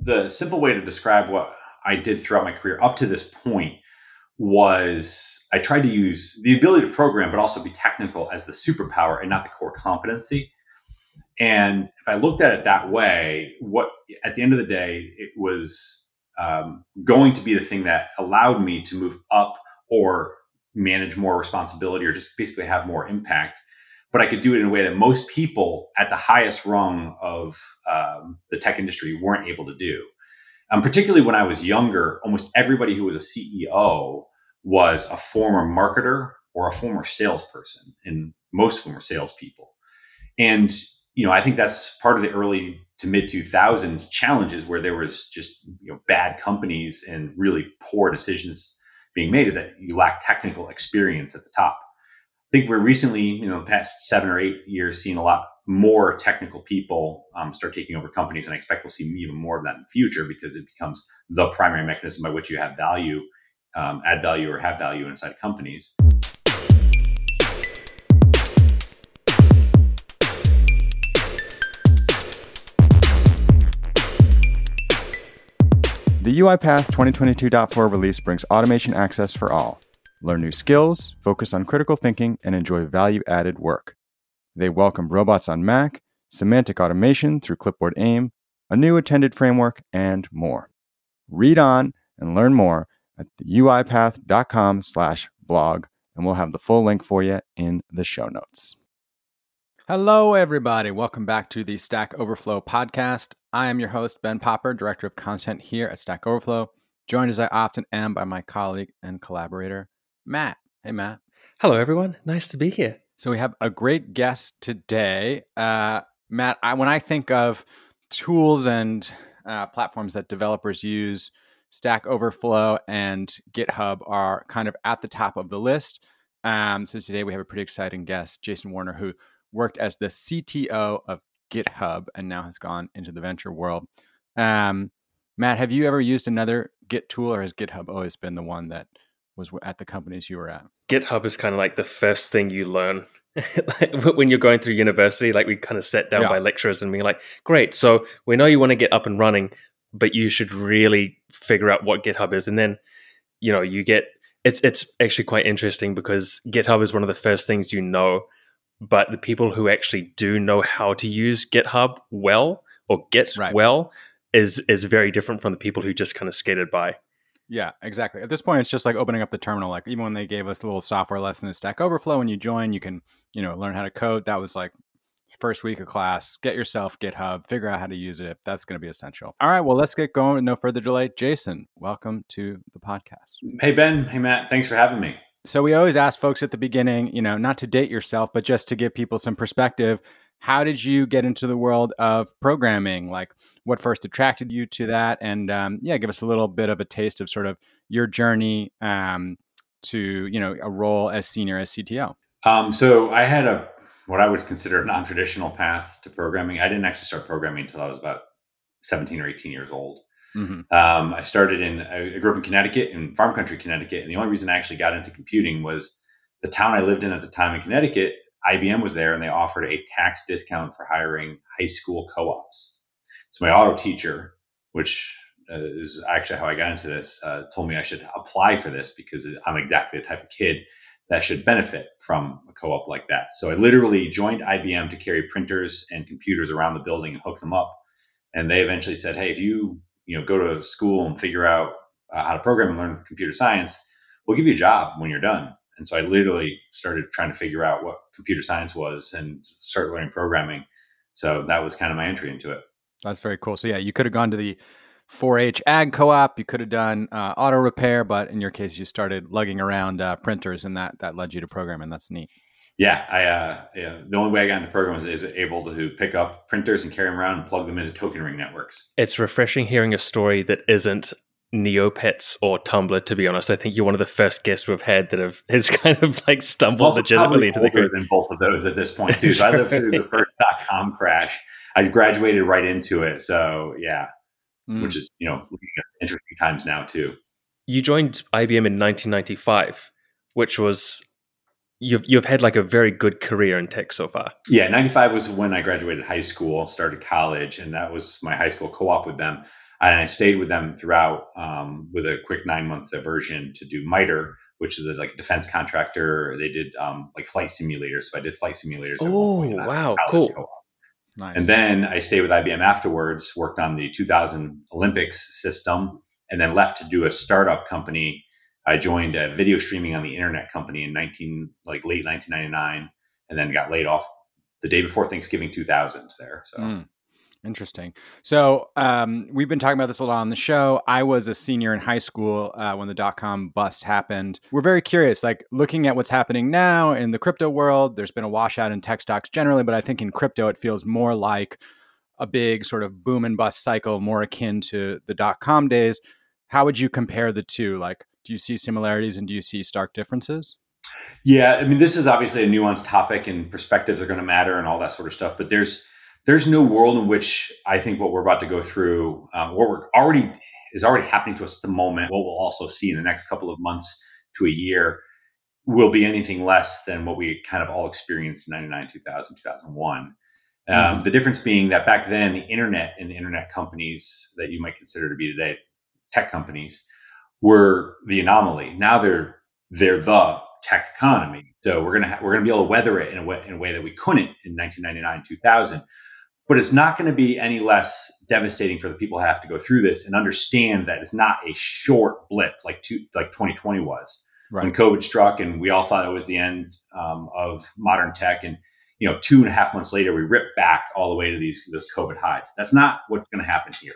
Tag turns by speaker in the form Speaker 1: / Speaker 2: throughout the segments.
Speaker 1: the simple way to describe what I did throughout my career up to this point was I tried to use the ability to program, but also be technical as the superpower and not the core competency. And if I looked at it that way, what at the end of the day, it was um, going to be the thing that allowed me to move up or manage more responsibility or just basically have more impact. But I could do it in a way that most people at the highest rung of um, the tech industry weren't able to do. Um, particularly when I was younger, almost everybody who was a CEO was a former marketer or a former salesperson, and most of them were salespeople. And you know, I think that's part of the early to mid 2000s challenges where there was just you know bad companies and really poor decisions being made is that you lack technical experience at the top. I think we're recently, you know, past seven or eight years, seeing a lot more technical people um, start taking over companies, and I expect we'll see even more of that in the future because it becomes the primary mechanism by which you have value, um, add value, or have value inside companies.
Speaker 2: The UiPath 2022.4 release brings automation access for all. Learn new skills, focus on critical thinking, and enjoy value added work. They welcome robots on Mac, semantic automation through clipboard AI, a new attended framework, and more. Read on and learn more at the uipath.com slash blog, and we'll have the full link for you in the show notes. Hello, everybody. Welcome back to the Stack Overflow podcast. I am your host, Ben Popper, Director of Content here at Stack Overflow, joined as I often am by my colleague and collaborator, Matt. Hey, Matt.
Speaker 3: Hello, everyone. Nice to be here.
Speaker 2: So, we have a great guest today. Uh, Matt, I, when I think of tools and uh, platforms that developers use, Stack Overflow and GitHub are kind of at the top of the list. Um, so, today we have a pretty exciting guest, Jason Warner, who worked as the CTO of GitHub and now has gone into the venture world. Um, Matt, have you ever used another Git tool, or has GitHub always been the one that was at the companies you were at?
Speaker 3: GitHub is kind of like the first thing you learn when you're going through university. Like we kind of sat down yeah. by lecturers and being like, "Great, so we know you want to get up and running, but you should really figure out what GitHub is." And then, you know, you get it's it's actually quite interesting because GitHub is one of the first things you know but the people who actually do know how to use GitHub well or Git right. well is is very different from the people who just kind of skated by.
Speaker 2: Yeah, exactly. At this point, it's just like opening up the terminal. Like even when they gave us a little software lesson in Stack Overflow, when you join, you can you know learn how to code. That was like first week of class. Get yourself GitHub, figure out how to use it. That's going to be essential. All right, well, let's get going. No further delay, Jason, welcome to the podcast.
Speaker 1: Hey Ben, hey Matt, thanks for having me.
Speaker 2: So we always ask folks at the beginning, you know, not to date yourself, but just to give people some perspective. How did you get into the world of programming? Like, what first attracted you to that? And um, yeah, give us a little bit of a taste of sort of your journey um, to, you know, a role as senior as CTO.
Speaker 1: Um, so I had a what I would consider a non-traditional path to programming. I didn't actually start programming until I was about 17 or 18 years old. Mm-hmm. Um, I started in, I grew up in Connecticut, in farm country Connecticut. And the only reason I actually got into computing was the town I lived in at the time in Connecticut, IBM was there and they offered a tax discount for hiring high school co ops. So my auto teacher, which uh, is actually how I got into this, uh, told me I should apply for this because I'm exactly the type of kid that should benefit from a co op like that. So I literally joined IBM to carry printers and computers around the building and hook them up. And they eventually said, hey, if you you know go to school and figure out uh, how to program and learn computer science we'll give you a job when you're done and so i literally started trying to figure out what computer science was and start learning programming so that was kind of my entry into it
Speaker 2: that's very cool so yeah you could have gone to the 4-H ag co-op. You could have done uh, auto repair, but in your case, you started lugging around uh, printers, and that that led you to programming. That's neat
Speaker 1: yeah, I uh, yeah, the only way I got into programming program was is able to pick up printers and carry them around and plug them into token ring networks.
Speaker 3: It's refreshing hearing a story that isn't Neopets or Tumblr. To be honest, I think you're one of the first guests we've had that have has kind of like stumbled legitimately into the
Speaker 1: group. Than both of those at this point too. So I lived through the first dot com crash. I graduated right into it. So yeah, mm. which is you know interesting times now too.
Speaker 3: You joined IBM in 1995, which was you've you've had like a very good career in tech so far.
Speaker 1: Yeah, 95 was when I graduated high school, started college, and that was my high school co-op with them. And I stayed with them throughout um, with a quick nine month diversion to do MITRE, which is a, like a defense contractor. They did um, like flight simulators. So I did flight simulators.
Speaker 3: Oh, wow. Cool.
Speaker 1: Nice. And then I stayed with IBM afterwards, worked on the 2000 Olympics system, and then left to do a startup company. I joined a video streaming on the internet company in 19, like late 1999, and then got laid off the day before Thanksgiving 2000 there. So. Mm.
Speaker 2: Interesting. So um, we've been talking about this a lot on the show. I was a senior in high school uh, when the dot com bust happened. We're very curious, like looking at what's happening now in the crypto world. There's been a washout in tech stocks generally, but I think in crypto it feels more like a big sort of boom and bust cycle, more akin to the dot com days. How would you compare the two? Like, do you see similarities and do you see stark differences?
Speaker 1: Yeah, I mean, this is obviously a nuanced topic, and perspectives are going to matter and all that sort of stuff. But there's there's no world in which I think what we're about to go through, um, what we're already is already happening to us at the moment, what we'll also see in the next couple of months to a year, will be anything less than what we kind of all experienced in 99, 2000, 2001. Um, mm-hmm. The difference being that back then, the internet and the internet companies that you might consider to be today tech companies were the anomaly. Now they're they're the tech economy. So we're gonna ha- we're gonna be able to weather it in a way in a way that we couldn't in 1999, 2000 but it's not going to be any less devastating for the people who have to go through this and understand that it's not a short blip like two, like 2020 was right. when COVID struck and we all thought it was the end um, of modern tech. And you know, two and a half months later, we ripped back all the way to these those COVID highs. That's not what's going to happen here.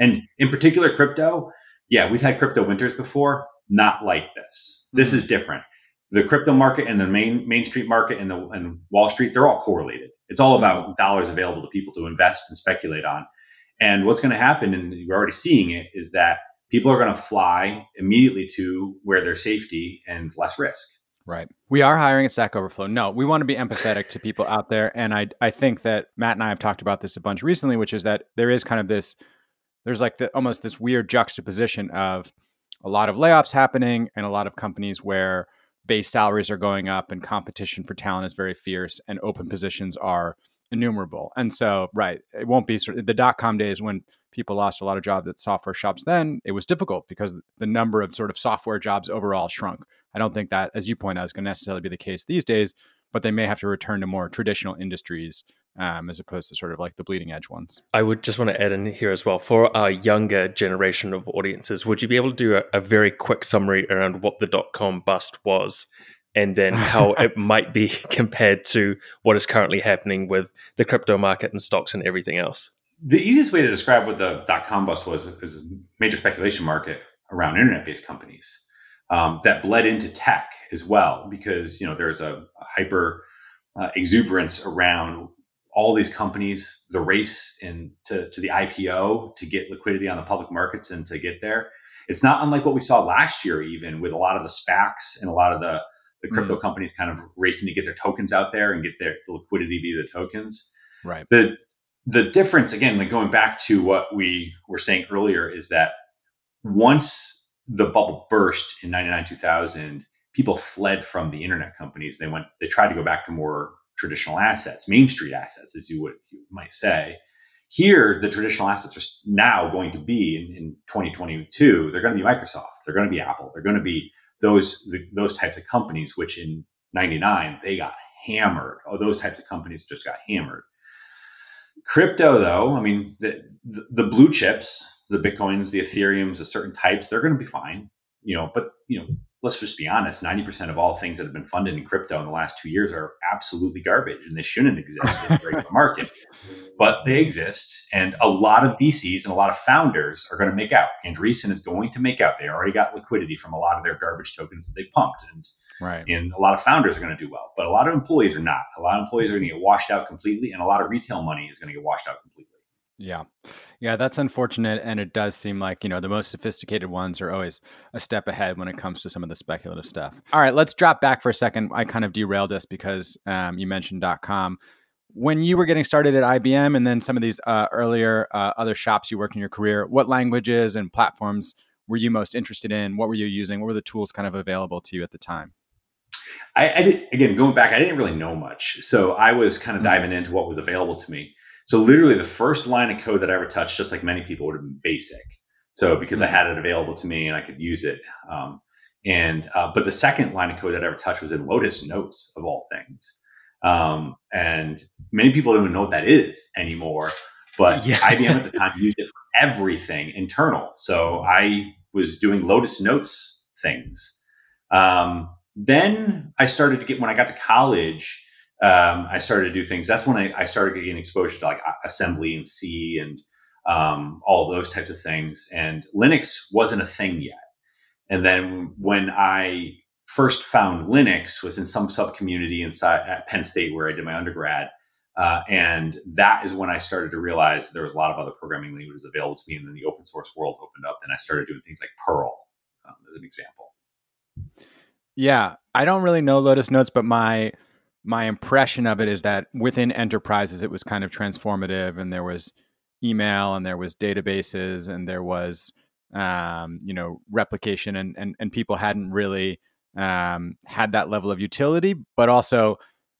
Speaker 1: And in particular, crypto. Yeah, we've had crypto winters before, not like this. This mm-hmm. is different. The crypto market and the main Main Street market and the and Wall Street, they're all correlated. It's all about dollars available to people to invest and speculate on. And what's going to happen, and you're already seeing it, is that people are going to fly immediately to where there's safety and less risk.
Speaker 2: Right. We are hiring at Stack Overflow. No, we want to be empathetic to people out there. And I, I think that Matt and I have talked about this a bunch recently, which is that there is kind of this, there's like the, almost this weird juxtaposition of a lot of layoffs happening and a lot of companies where base salaries are going up and competition for talent is very fierce and open positions are innumerable. And so, right, it won't be sort of the dot com days when people lost a lot of jobs at software shops. Then it was difficult because the number of sort of software jobs overall shrunk. I don't think that, as you point out, is going to necessarily be the case these days, but they may have to return to more traditional industries um, as opposed to sort of like the bleeding edge ones.
Speaker 3: I would just want to add in here as well for our younger generation of audiences, would you be able to do a, a very quick summary around what the dot com bust was and then how it might be compared to what is currently happening with the crypto market and stocks and everything else?
Speaker 1: The easiest way to describe what the dot com bust was is a major speculation market around internet based companies um, that bled into tech as well because you know there's a, a hyper uh, exuberance around all these companies, the race in to, to the IPO to get liquidity on the public markets and to get there. It's not unlike what we saw last year, even with a lot of the SPACs and a lot of the, the crypto mm. companies kind of racing to get their tokens out there and get their the liquidity via the tokens.
Speaker 2: Right.
Speaker 1: The the difference, again, like going back to what we were saying earlier, is that once the bubble burst in 99 2000 people fled from the internet companies they went they tried to go back to more traditional assets, Main Street assets, as you would you might say. Here, the traditional assets are now going to be in, in 2022. They're going to be Microsoft. They're going to be Apple. They're going to be those the, those types of companies. Which in '99 they got hammered. Oh, those types of companies just got hammered. Crypto, though, I mean, the, the, the blue chips, the bitcoins, the ethereums, the certain types, they're going to be fine. You know, but you know, let's just be honest 90% of all things that have been funded in crypto in the last two years are absolutely garbage and they shouldn't exist in the market. But they exist and a lot of vcs and a lot of founders are going to make out. Andreessen is going to make out. They already got liquidity from a lot of their garbage tokens that they pumped and
Speaker 2: right.
Speaker 1: and a lot of founders are going to do well but a lot of employees are not. A lot of employees are going to get washed out completely and a lot of retail money is going to get washed out completely
Speaker 2: yeah. Yeah, that's unfortunate. And it does seem like, you know, the most sophisticated ones are always a step ahead when it comes to some of the speculative stuff. All right, let's drop back for a second. I kind of derailed us because um, you mentioned .com. When you were getting started at IBM and then some of these uh, earlier uh, other shops you worked in your career, what languages and platforms were you most interested in? What were you using? What were the tools kind of available to you at the time?
Speaker 1: I, I did, again, going back, I didn't really know much. So I was kind of mm-hmm. diving into what was available to me So literally the first line of code that I ever touched, just like many people, would have been basic. So because I had it available to me and I could use it. Um, and uh, but the second line of code that I ever touched was in Lotus Notes of all things. Um, and many people don't even know what that is anymore. But yeah. IBM at the time used it for everything internal. So I was doing Lotus Notes things. Um, then I started to get when I got to college. Um, I started to do things. That's when I, I, started getting exposure to like assembly and C and um, all those types of things. And Linux wasn't a thing yet. And then when I first found Linux was in some sub community inside at Penn State where I did my undergrad. Uh, and that is when I started to realize there was a lot of other programming languages available to me. And then the open source world opened up and I started doing things like Perl um, as an example.
Speaker 2: Yeah, I don't really know Lotus Notes, but my my impression of it is that within enterprises it was kind of transformative and there was email and there was databases and there was um, you know replication and, and and people hadn't really um, had that level of utility but also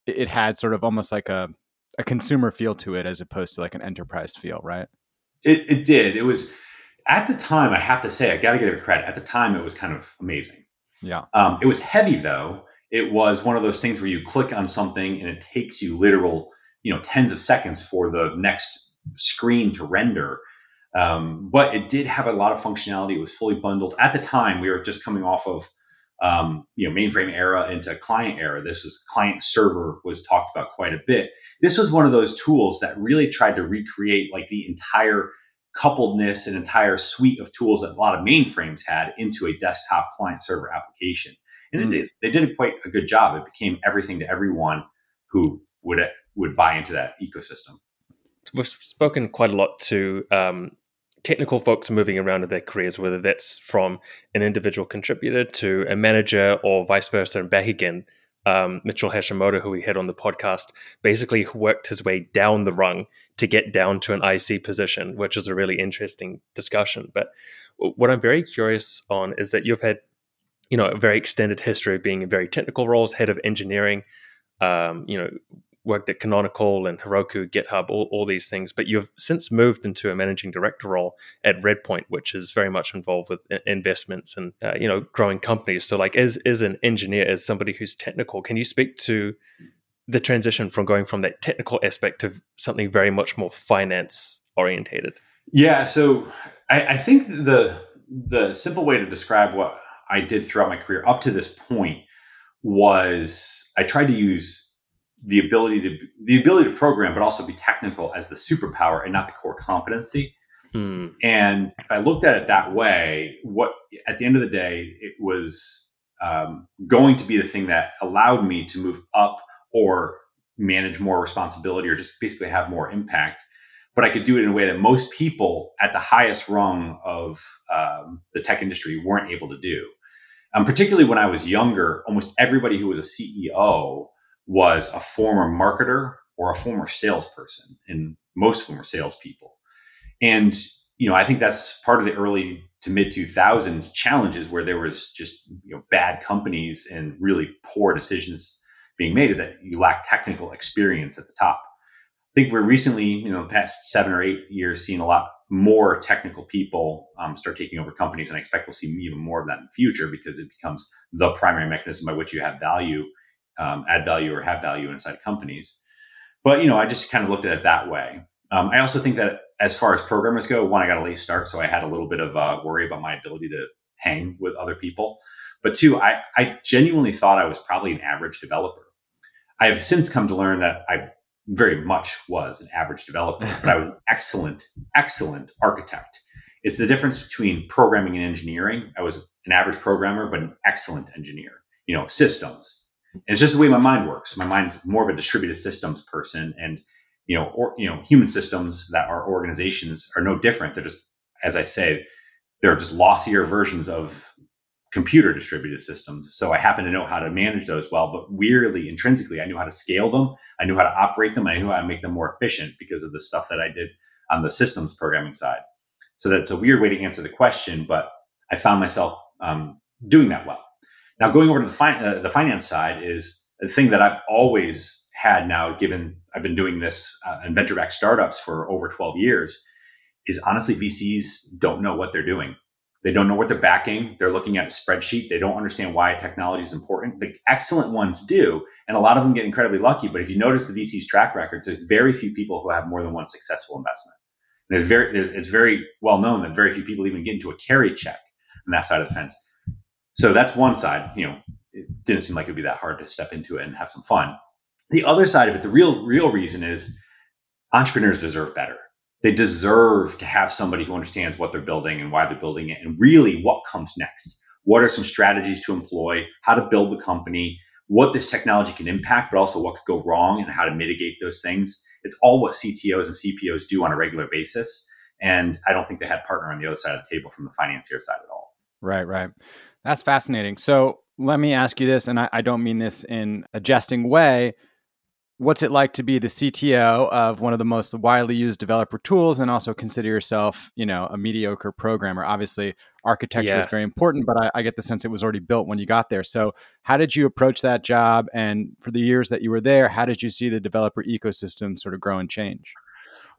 Speaker 2: it, it had sort of almost like a a consumer feel to it as opposed to like an enterprise feel right?
Speaker 1: It, it did. It was at the time i have to say i got to give it credit at the time it was kind of amazing.
Speaker 2: Yeah.
Speaker 1: Um, it was heavy though it was one of those things where you click on something and it takes you literal you know tens of seconds for the next screen to render um, but it did have a lot of functionality. It was fully bundled. At the time, we were just coming off of um, you know mainframe era into client era. This is client server was talked about quite a bit. This was one of those tools that really tried to recreate like the entire coupledness and entire suite of tools that a lot of mainframes had into a desktop client server application. And mm. they did quite a good job. It became everything to everyone who would would buy into that ecosystem.
Speaker 3: We've spoken quite a lot to um, technical folks moving around in their careers, whether that's from an individual contributor to a manager or vice versa, and back again. Um, Mitchell Hashimoto, who we had on the podcast, basically worked his way down the rung to get down to an IC position, which is a really interesting discussion. But what I'm very curious on is that you've had, you know, a very extended history of being in very technical roles, head of engineering, um, you know, worked at Canonical and Heroku, GitHub, all, all these things, but you've since moved into a managing director role at Redpoint, which is very much involved with investments and uh, you know growing companies. So, like as as an engineer, as somebody who's technical, can you speak to the transition from going from that technical aspect to something very much more finance orientated?
Speaker 1: Yeah, so I, I think the the simple way to describe what I did throughout my career up to this point was I tried to use the ability to the ability to program, but also be technical as the superpower and not the core competency. Hmm. And if I looked at it that way, what at the end of the day, it was um, going to be the thing that allowed me to move up or manage more responsibility or just basically have more impact. But I could do it in a way that most people at the highest rung of um, the tech industry weren't able to do. Um, particularly when I was younger, almost everybody who was a CEO was a former marketer or a former salesperson, and most of them were salespeople. And you know, I think that's part of the early to mid 2000s challenges where there was just you know bad companies and really poor decisions being made is that you lack technical experience at the top. I think we're recently, you know, past seven or eight years, seeing a lot more technical people um, start taking over companies, and I expect we'll see even more of that in the future because it becomes the primary mechanism by which you have value um, add value or have value inside companies. But you know, I just kind of looked at it that way. Um, I also think that as far as programmers go, one, I got a late start, so I had a little bit of uh, worry about my ability to hang with other people. But two, I, I genuinely thought I was probably an average developer. I have since come to learn that I very much was an average developer, but I was an excellent, excellent architect. It's the difference between programming and engineering. I was an average programmer, but an excellent engineer. You know, systems, and it's just the way my mind works. My mind's more of a distributed systems person, and you know, or you know, human systems that are organizations are no different. They're just, as I say, they're just lossier versions of computer distributed systems. So I happen to know how to manage those well, but weirdly, intrinsically, I knew how to scale them. I knew how to operate them. I knew how to make them more efficient because of the stuff that I did on the systems programming side. So that's a weird way to answer the question, but I found myself um, doing that well. Now, going over to the, uh, the finance side is the thing that I've always had now, given I've been doing this uh, in venture backed startups for over 12 years, is honestly VCs don't know what they're doing. They don't know what they're backing. They're looking at a spreadsheet. They don't understand why technology is important. The excellent ones do, and a lot of them get incredibly lucky. But if you notice the VC's track records, there's very few people who have more than one successful investment. And there's very, there's, it's very well known that very few people even get into a carry check on that side of the fence. So that's one side. You know, it didn't seem like it'd be that hard to step into it and have some fun. The other side of it, the real, real reason is entrepreneurs deserve better they deserve to have somebody who understands what they're building and why they're building it and really what comes next. What are some strategies to employ, how to build the company, what this technology can impact, but also what could go wrong and how to mitigate those things. It's all what CTOs and CPOs do on a regular basis. And I don't think they had partner on the other side of the table from the financier side at all.
Speaker 2: Right, right. That's fascinating. So let me ask you this, and I, I don't mean this in a jesting way what's it like to be the CTO of one of the most widely used developer tools and also consider yourself, you know, a mediocre programmer? Obviously, architecture yeah. is very important, but I, I, get the sense it was already built when you got there. So, how did you approach that job? And for the years that you were there, how did you see the developer ecosystem sort of grow and change?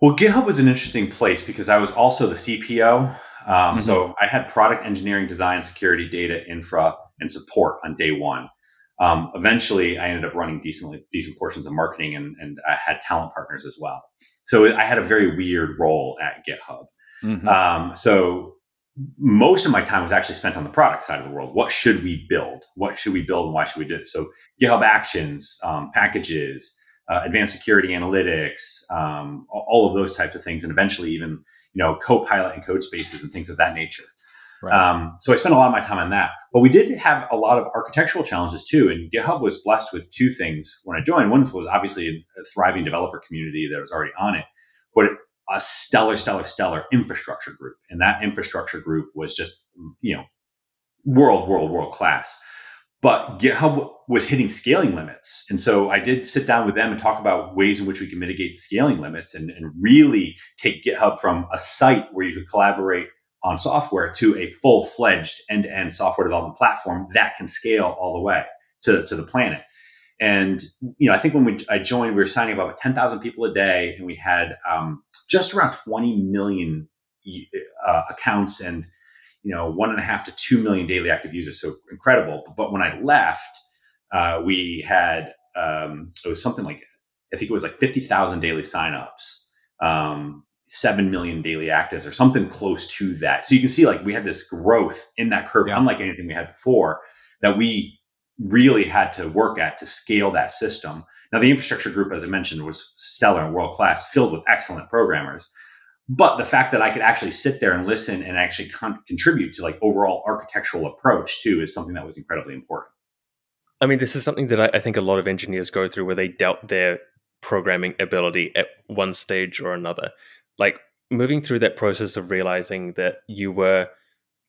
Speaker 1: Well, GitHub was an interesting place because I was also the CPO. Um, mm-hmm. So I had product engineering, design, security, data, infra, and support on day one. Um, eventually, I ended up running decently decent portions of marketing, and, and I had talent partners as well. So I had a very weird role at GitHub. Mm-hmm. Um, so most of my time was actually spent on the product side of the world. What should we build? What should we build, and why should we do it? So GitHub Actions, um, packages, uh, advanced security analytics, um, all of those types of things, and eventually even you know Copilot and Codespaces and things of that nature. Right. Um, so I spent a lot of my time on that. But we did have a lot of architectural challenges too. And GitHub was blessed with two things when I joined. One was obviously a thriving developer community that was already on it, but a stellar, stellar, stellar infrastructure group. And that infrastructure group was just, you know, world, world, world class. But GitHub was hitting scaling limits. And so I did sit down with them and talk about ways in which we can mitigate the scaling limits and, and really take GitHub from a site where you could collaborate on software to a full fledged end to end software development platform that can scale all the way to, to the planet. And you know, I think when we I joined, we were signing about 10,000 people a day, and we had um, just around 20 million uh, accounts and you know one and a half to two million daily active users. So incredible. But when I left, uh, we had um, it was something like I think it was like 50,000 daily signups. Um, 7 million daily actives or something close to that. So you can see like we had this growth in that curve, yeah. unlike anything we had before, that we really had to work at to scale that system. Now, the infrastructure group, as I mentioned, was stellar and world class, filled with excellent programmers. But the fact that I could actually sit there and listen and actually con- contribute to like overall architectural approach too is something that was incredibly important.
Speaker 3: I mean, this is something that I, I think a lot of engineers go through where they doubt their programming ability at one stage or another like moving through that process of realizing that you were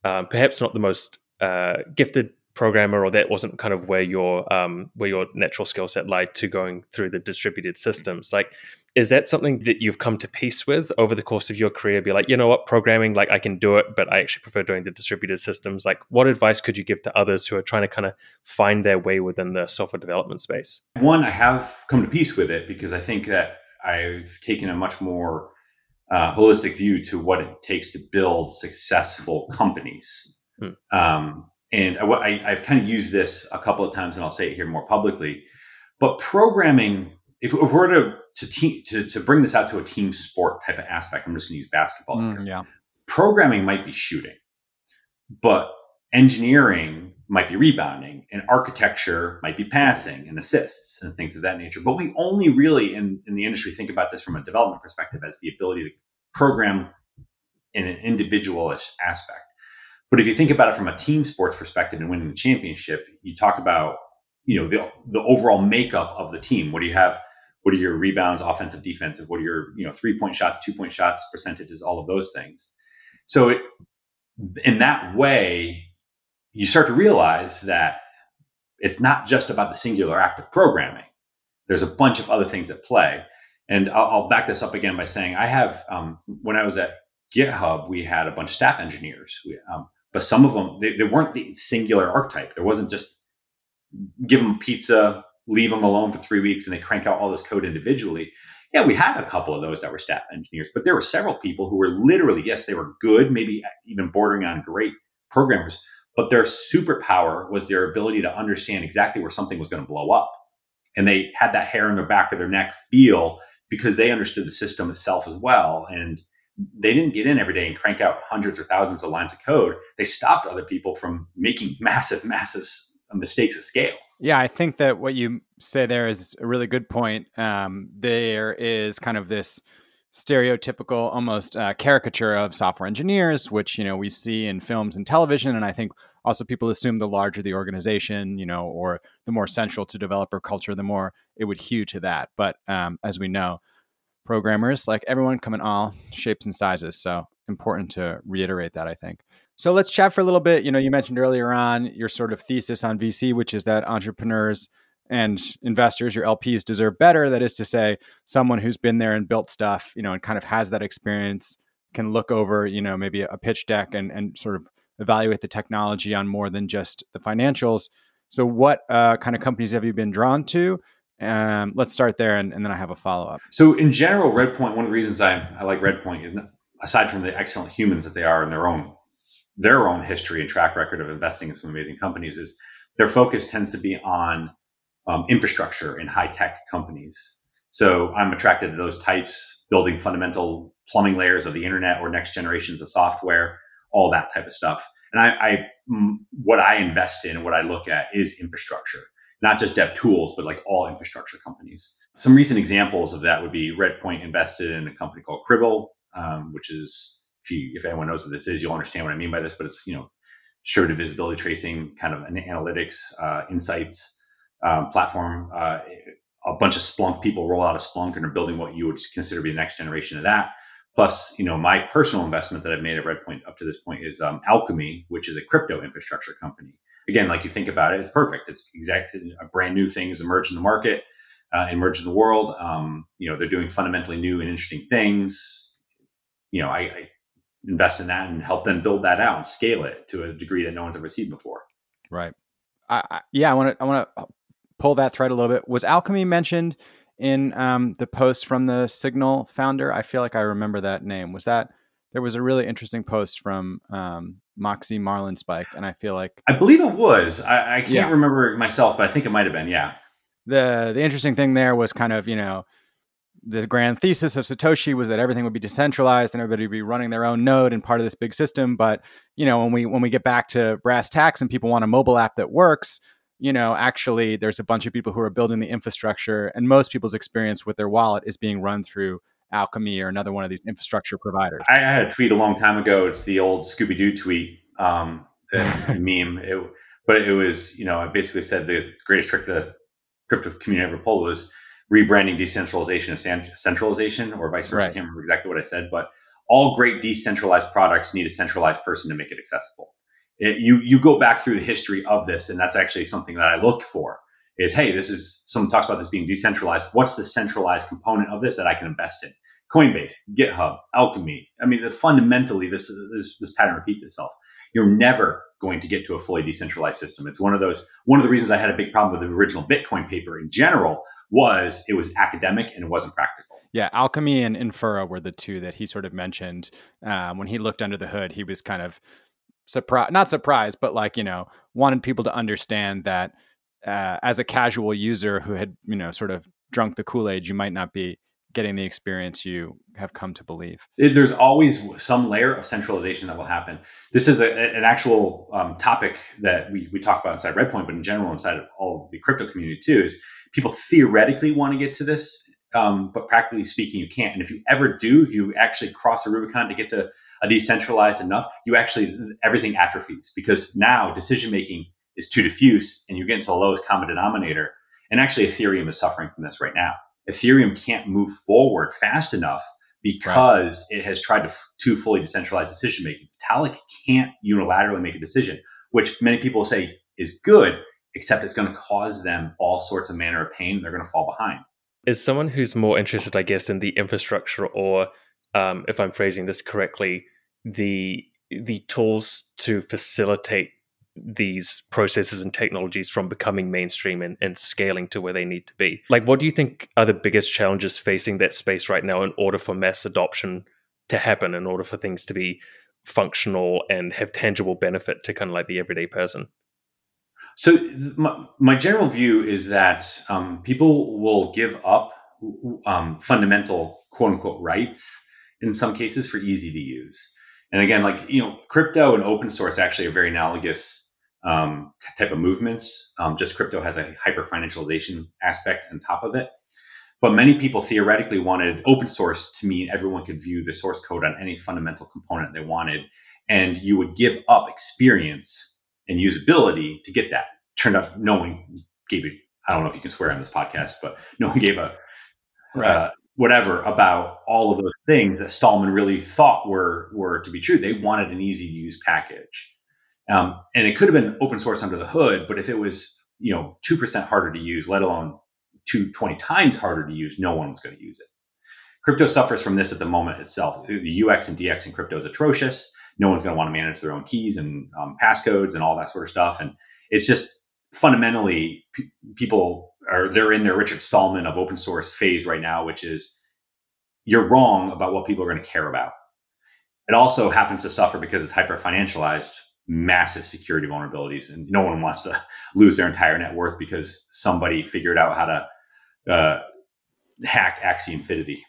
Speaker 3: um, perhaps not the most uh, gifted programmer or that wasn't kind of where your um, where your natural skill set lied to going through the distributed systems like is that something that you've come to peace with over the course of your career? Be like you know what? Programming like i can do it but i actually prefer doing the distributed systems. Like what advice could you give to others who are trying to kind of find their way within the software development space?
Speaker 1: One i have come to peace with it because i think that i've taken a much more uh, holistic view to what it takes to build successful companies. Hmm. Um, and I, have kind of used this a couple of times, and I'll say it here more publicly. But programming, if, if we're to to, te- to to bring this out to a team sport type of aspect, I'm just going to use basketball. Mm,
Speaker 2: yeah,
Speaker 1: programming might be shooting, but engineering might be rebounding and architecture might be passing and assists and things of that nature. But we only really in, in the industry think about this from a development perspective as the ability to program in an individualist aspect. But if you think about it from a team sports perspective and winning the championship, you talk about, you know, the the overall makeup of the team. What do you have? What are your rebounds, offensive, defensive? What are your, you know, three point shots, two point shots, percentages, all of those things. So it, in that way, you start to realize that it's not just about the singular act of programming. There's a bunch of other things at play. And I'll, I'll back this up again by saying I have, um, when I was at GitHub, we had a bunch of staff engineers, we, um, but some of them, they, they, weren't the singular archetype. There wasn't just give them pizza, leave them alone for three weeks and they crank out all this code individually. Yeah, we had a couple of those that were staff engineers, but there were several people who were literally, yes, they were good, maybe even bordering on great programmers, but their superpower was their ability to understand exactly where something was going to blow up. And they had that hair in the back of their neck feel because they understood the system itself as well. And they didn't get in every day and crank out hundreds or thousands of lines of code. They stopped other people from making massive, massive mistakes at scale.
Speaker 2: Yeah, I think that what you say there is a really good point. Um, there is kind of this stereotypical, almost uh, caricature of software engineers, which you know we see in films and television, and I think also people assume the larger the organization, you know, or the more central to developer culture, the more it would hew to that. But um, as we know, programmers, like everyone, come in all shapes and sizes. So important to reiterate that, I think. So let's chat for a little bit. You know, you mentioned earlier on your sort of thesis on VC, which is that entrepreneurs and investors, your LPs, deserve better. That is to say, someone who's been there and built stuff, you know, and kind of has that experience can look over, you know, maybe a pitch deck and, and sort of evaluate the technology on more than just the financials. So, what uh, kind of companies have you been drawn to? Um, let's start there, and, and then I have a follow up.
Speaker 1: So, in general, Redpoint. One of the reasons I, I like Redpoint, aside from the excellent humans that they are in their own their own history and track record of investing in some amazing companies, is their focus tends to be on um, infrastructure in high tech companies. So, I'm attracted to those types, building fundamental plumbing layers of the internet or next generations of software, all that type of stuff. And I, I what I invest in, what I look at is infrastructure not just dev tools, but like all infrastructure companies. Some recent examples of that would be Redpoint invested in a company called Cribl, um, which is if you if anyone knows what this is, you'll understand what I mean by this. But it's you know distributed visibility tracing, kind of an analytics uh, insights um, platform. Uh, a bunch of Splunk people roll out a Splunk and are building what you would consider to be the next generation of that. Plus, you know, my personal investment that I've made at Redpoint up to this point is um, Alchemy, which is a crypto infrastructure company again, like you think about it, it's perfect. It's exactly a brand new thing has emerged in the market, uh, emerged in the world. Um, you know, they're doing fundamentally new and interesting things. You know, I, I, invest in that and help them build that out and scale it to a degree that no one's ever seen before.
Speaker 2: Right. I, I, yeah, I want to I want to pull that thread a little bit. Was Alchemy mentioned in um, the post from the Signal founder? I feel like I remember that name. Was that there was a really interesting post from um, Moxie Marlinspike, and I feel like
Speaker 1: I believe it was. I, I can't yeah. remember myself, but I think it might have been. Yeah.
Speaker 2: The the interesting thing there was kind of you know the grand thesis of Satoshi was that everything would be decentralized and everybody would be running their own node and part of this big system. But you know when we when we get back to brass tacks and people want a mobile app that works, you know actually there's a bunch of people who are building the infrastructure, and most people's experience with their wallet is being run through Alchemy or another one of these infrastructure providers.
Speaker 1: I had a tweet a long time ago. It's the old Scooby Doo tweet, um, the meme. It, but it was, you know, I basically said the greatest trick the crypto community ever pulled was rebranding decentralization as centralization, or vice versa. Right. I can't remember exactly what I said, but all great decentralized products need a centralized person to make it accessible. It, you you go back through the history of this, and that's actually something that I look for is, hey, this is someone talks about this being decentralized. What's the centralized component of this that I can invest in? Coinbase, GitHub, Alchemy. I mean, the, fundamentally, this, this this pattern repeats itself. You're never going to get to a fully decentralized system. It's one of those. One of the reasons I had a big problem with the original Bitcoin paper in general was it was academic and it wasn't practical.
Speaker 2: Yeah, Alchemy and Infura were the two that he sort of mentioned um, when he looked under the hood. He was kind of surprised, not surprised, but like you know, wanted people to understand that uh, as a casual user who had you know sort of drunk the Kool Aid, you might not be getting the experience you have come to believe.
Speaker 1: There's always some layer of centralization that will happen. This is a, an actual um, topic that we, we talk about inside Redpoint, but in general inside of all the crypto community too. Is people theoretically want to get to this, um, but practically speaking, you can't. And if you ever do, if you actually cross a Rubicon to get to a decentralized enough, you actually everything atrophies because now decision making is too diffuse and you get into the lowest common denominator. And actually, Ethereum is suffering from this right now. Ethereum can't move forward fast enough because right. it has tried to, to fully decentralize decision making. Vitalik can't unilaterally make a decision, which many people say is good, except it's going to cause them all sorts of manner of pain. They're going to fall behind.
Speaker 3: Is someone who's more interested, I guess, in the infrastructure, or um, if I'm phrasing this correctly, the the tools to facilitate these processes and technologies from becoming mainstream and, and scaling to where they need to be. Like, what do you think are the biggest challenges facing that space right now in order for mass adoption to happen, in order for things to be functional and have tangible benefit to kind of like the everyday person?
Speaker 1: So, my, my general view is that um, people will give up um, fundamental quote unquote rights in some cases for easy to use. And again, like, you know, crypto and open source actually are very analogous um, type of movements. Um, just crypto has a hyper financialization aspect on top of it. But many people theoretically wanted open source to mean everyone could view the source code on any fundamental component they wanted. And you would give up experience and usability to get that. Turned out no one gave it, I don't know if you can swear on this podcast, but no one gave a right. uh, whatever about all of those things that Stallman really thought were were to be true. They wanted an easy to use package. Um, and it could have been open source under the hood, but if it was, you know, 2% harder to use, let alone two, 20 times harder to use, no one was going to use it. Crypto suffers from this at the moment itself. The UX and DX in crypto is atrocious. No one's going to want to manage their own keys and um, passcodes and all that sort of stuff. And it's just fundamentally p- people are they're in their Richard Stallman of open source phase right now, which is you're wrong about what people are going to care about. It also happens to suffer because it's hyper financialized massive security vulnerabilities, and no one wants to lose their entire net worth because somebody figured out how to uh, hack Axie Infinity.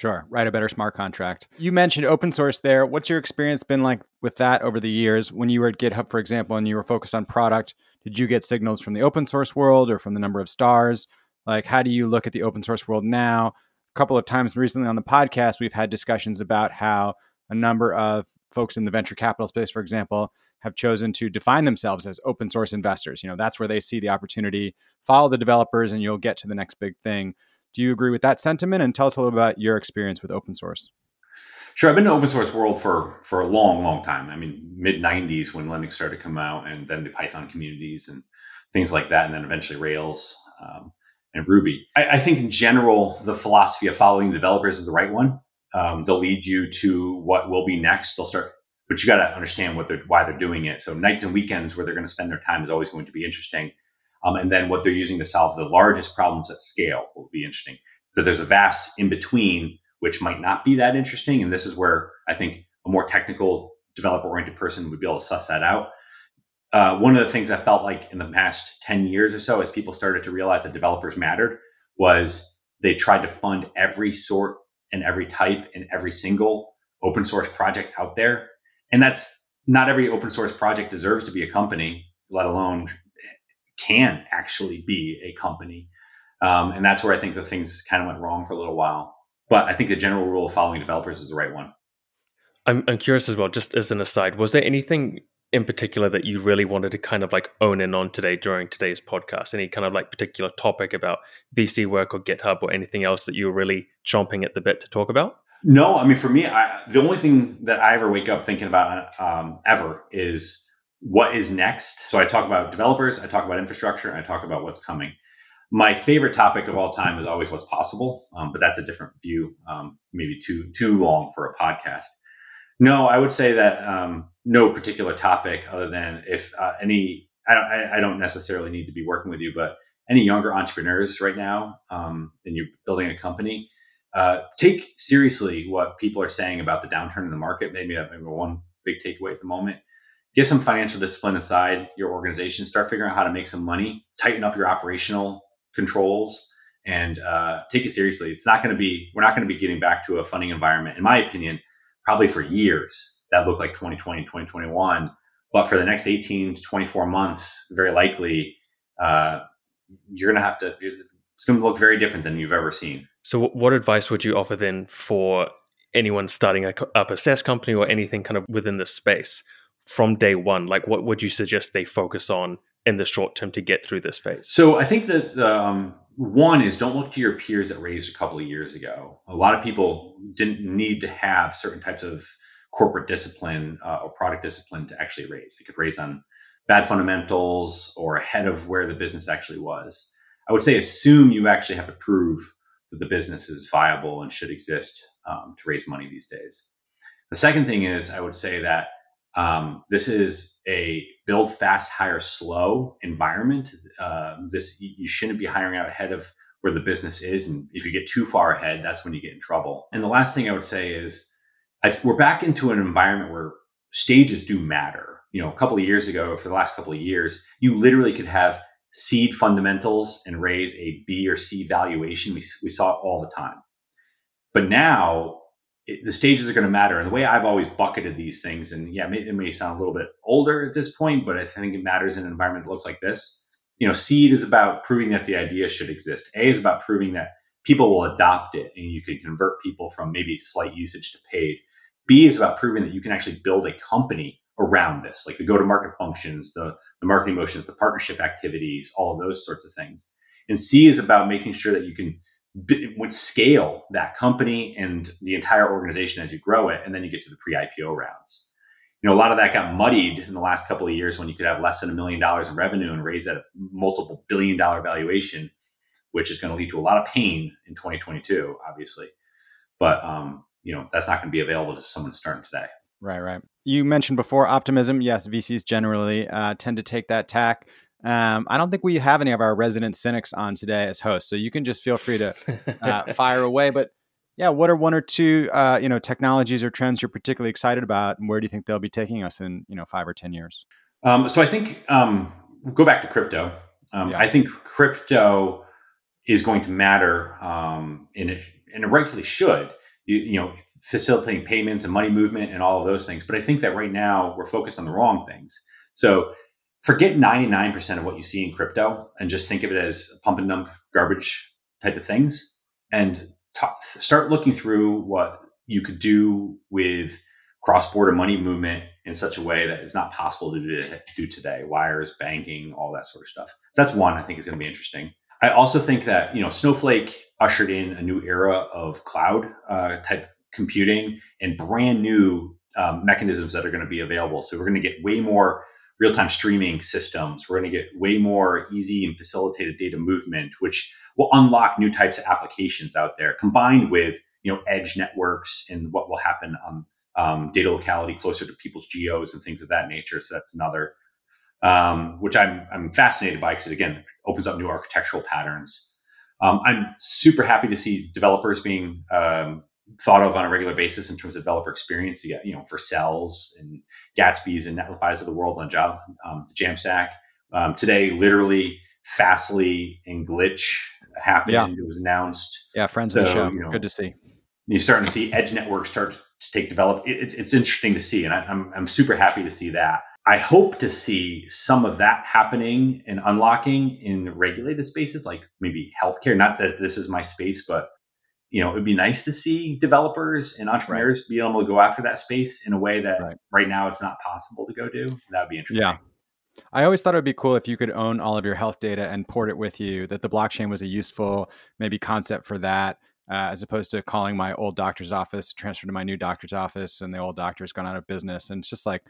Speaker 2: Sure, write a better smart contract. You mentioned open source there. What's your experience been like with that over the years? When you were at GitHub, for example, and you were focused on product, did you get signals from the open source world or from the number of stars? Like, how do you look at the open source world now? A couple of times recently on the podcast, we've had discussions about how a number of folks in the venture capital space, for example, have chosen to define themselves as open source investors. You know, that's where they see the opportunity. Follow the developers and you'll get to the next big thing. Do you agree with that sentiment? And tell us a little about your experience with open source.
Speaker 1: Sure, I've been in the open source world for for a long, long time. I mean, mid '90s when Linux started to come out, and then the Python communities and things like that, and then eventually Rails um, and Ruby. I, I, think in general, the philosophy of following developers is the right one. Um, they'll lead you to what will be next. They'll start but you got to understand what they're why they're doing it. So nights and weekends where they're going to spend their time is always going to be interesting. Um, and then what they're using to solve the largest problems at scale will be interesting. But there's a vast in between which might not be that interesting. And this is where I think a more technical, developer oriented person would be able to suss that out. Uh, one of the things I felt like in the past 10 years or so, as people started to realize that developers mattered, was they tried to fund every sort and every type and every single open source project out there and that's not every open source project deserves to be a company, let alone can actually be a company. Um, and that's where I think the things kind of went wrong for a little while. But I think the general rule of following developers is the right one.
Speaker 3: I'm, I'm curious as well, just as an aside, was there anything in particular that you really wanted to kind of like own in on today during today's podcast? Any kind of like particular topic about VC work or GitHub or anything else that you were really chomping at the bit to talk about?
Speaker 1: No, I mean for me, I, the only thing that I ever wake up thinking about um, ever is what is next. So I talk about developers, I talk about infrastructure, and I talk about what's coming. My favorite topic of all time is always what's possible, um, but that's a different view, um, maybe too too long for a podcast. No, I would say that um, no particular topic other than if uh, any. I don't, I, I don't necessarily need to be working with you, but any younger entrepreneurs right now, um, and you're building a company, uh, take seriously what people are saying about the downturn in the market. Maybe, maybe one big takeaway at the moment. Get some financial discipline aside your organization. Start figuring out how to make some money. Tighten up your operational controls and uh, take it seriously. It's not going to be. We're not going to be getting back to a funding environment, in my opinion, probably for years that look like 2020, 2021. But for the next 18 to 24 months, very likely, uh, you're going to have to. It's going to look very different than you've ever seen.
Speaker 3: So, what advice would you offer then for anyone starting a, up a SaaS company or anything kind of within this space from day one? Like, what would you suggest they focus on in the short term to get through this phase?
Speaker 1: So, I think that um, one is don't look to your peers that raised a couple of years ago. A lot of people didn't need to have certain types of corporate discipline uh, or product discipline to actually raise. They could raise on bad fundamentals or ahead of where the business actually was. I would say assume you actually have to prove that the business is viable and should exist um, to raise money these days. The second thing is, I would say that Um, this is a build fast, hire slow environment. Uh, this you shouldn't be hiring out ahead of where the business is, and if you get too far ahead, that's when you get in trouble. And the last thing I would say is, I've, we're back into an environment where stages do matter. You know, a couple of years ago, for the last couple of years, you literally could have seed fundamentals and raise a B or C valuation. We, we saw it all the time. But now it, the stages are going to matter. And the way I've always bucketed these things, and yeah, it may, it may sound a little bit older at this point, but I think it matters in an environment that looks like this. You know, seed is about proving that the idea should exist. A is about proving that people will adopt it and you can convert people from maybe slight usage to paid. B is about proving that you can actually build a company around this, like the go to market functions, the, the marketing motions, the partnership activities, all of those sorts of things. And C is about making sure that you can would scale that company and the entire organization as you grow it, and then you get to the pre-IPO rounds. You know, a lot of that got muddied in the last couple of years when you could have less than a million dollars in revenue and raise a multiple billion dollar valuation, which is going to lead to a lot of pain in 2022, obviously. But um, you know, that's not going to be available to someone starting today.
Speaker 2: Right, right. You mentioned before optimism. Yes, VCs generally uh, tend to take that tack. Um, I don't think we have any of our resident cynics on today as hosts, so you can just feel free to uh, fire away. But yeah, what are one or two uh, you know technologies or trends you're particularly excited about, and where do you think they'll be taking us in you know five or ten years?
Speaker 1: Um, so I think um, go back to crypto. Um, yeah. I think crypto is going to matter, um, and it and it rightfully should. You, you know, facilitating payments and money movement and all of those things. But I think that right now we're focused on the wrong things. So forget 99% of what you see in crypto and just think of it as pump and dump garbage type of things and start looking through what you could do with cross-border money movement in such a way that it's not possible to do, do today wires banking all that sort of stuff. So that's one i think is going to be interesting. I also think that you know snowflake ushered in a new era of cloud uh, type computing and brand new um, mechanisms that are going to be available. So we're going to get way more real-time streaming systems. We're going to get way more easy and facilitated data movement, which will unlock new types of applications out there, combined with you know edge networks and what will happen on um, data locality closer to people's geos and things of that nature. So that's another, um, which I'm I'm fascinated by because it again opens up new architectural patterns. Um, I'm super happy to see developers being um, thought of on a regular basis in terms of developer experience. You, you know, Vercel's and Gatsby's and Netlify's of the world on job, um, the Jamstack. Um, today, literally, Fastly and Glitch happened. Yeah. It was announced.
Speaker 2: Yeah, friends so, of the show. You know, Good to see.
Speaker 1: You're starting to see edge networks start to take develop. It, it's, it's interesting to see, and I, I'm I'm super happy to see that. I hope to see some of that happening and unlocking in regulated spaces like maybe healthcare. Not that this is my space, but you know, it would be nice to see developers and entrepreneurs right. be able to go after that space in a way that right. right now it's not possible to go do. That would be interesting.
Speaker 2: Yeah. I always thought it would be cool if you could own all of your health data and port it with you, that the blockchain was a useful maybe concept for that, uh, as opposed to calling my old doctor's office to transfer to my new doctor's office and the old doctor's gone out of business. And it's just like,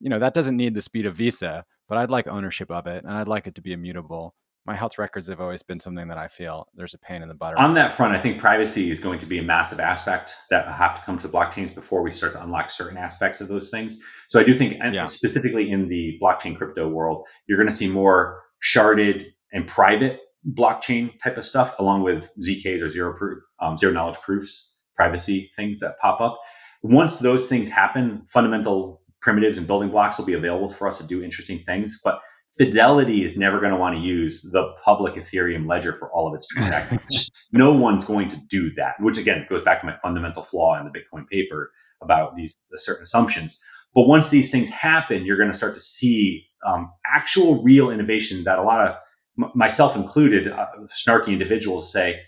Speaker 2: you know, that doesn't need the speed of Visa, but I'd like ownership of it and I'd like it to be immutable my health records have always been something that I feel there's a pain in the butt.
Speaker 1: On that front, I think privacy is going to be a massive aspect that have to come to the blockchains before we start to unlock certain aspects of those things. So I do think, yeah. specifically in the blockchain crypto world, you're going to see more sharded and private blockchain type of stuff, along with ZKs or zero proof, um, zero knowledge proofs, privacy things that pop up. Once those things happen, fundamental primitives and building blocks will be available for us to do interesting things. But Fidelity is never going to want to use the public Ethereum ledger for all of its transactions. Just, no one's going to do that, which again goes back to my fundamental flaw in the Bitcoin paper about these the certain assumptions. But once these things happen, you're going to start to see um, actual real innovation that a lot of m- myself included, uh, snarky individuals say,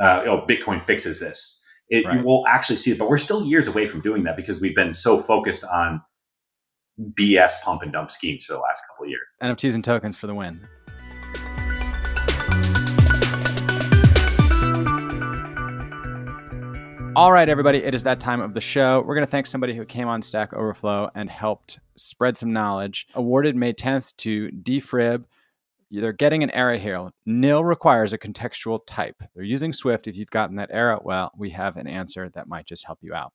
Speaker 1: uh, "Oh, Bitcoin fixes this." It, right. You will actually see it, but we're still years away from doing that because we've been so focused on BS pump and dump schemes for the last couple years.
Speaker 2: NFTs and tokens for the win. All right, everybody, it is that time of the show. We're going to thank somebody who came on Stack Overflow and helped spread some knowledge. Awarded May 10th to dfrib. They're getting an error here. Nil requires a contextual type. They're using Swift. If you've gotten that error, well, we have an answer that might just help you out.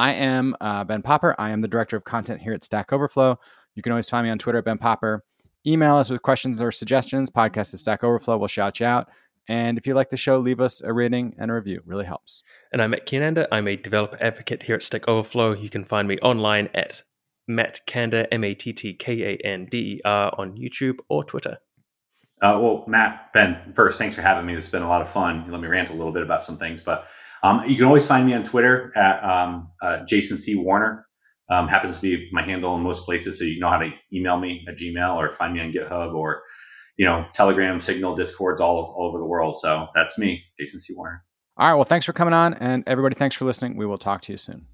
Speaker 2: I am uh, Ben Popper. I am the director of content here at Stack Overflow. You can always find me on Twitter at Ben Popper. Email us with questions or suggestions. Podcast at Stack Overflow. We'll shout you out. And if you like the show, leave us a rating and a review. Really helps.
Speaker 3: And I'm Matt Kiernander. I'm a developer advocate here at Stack Overflow. You can find me online at Matt Kander, M A T T K A N D E R, on YouTube or Twitter.
Speaker 1: Uh, well, Matt, Ben, first, thanks for having me. It's been a lot of fun. Let me rant a little bit about some things, but um, you can always find me on Twitter at um, uh, Jason C. Warner. Um, happens to be my handle in most places, so you know how to email me at Gmail or find me on GitHub or you know Telegram, Signal, Discords, all all over the world. So that's me, Jason C. Warner.
Speaker 2: All right. Well, thanks for coming on, and everybody, thanks for listening. We will talk to you soon.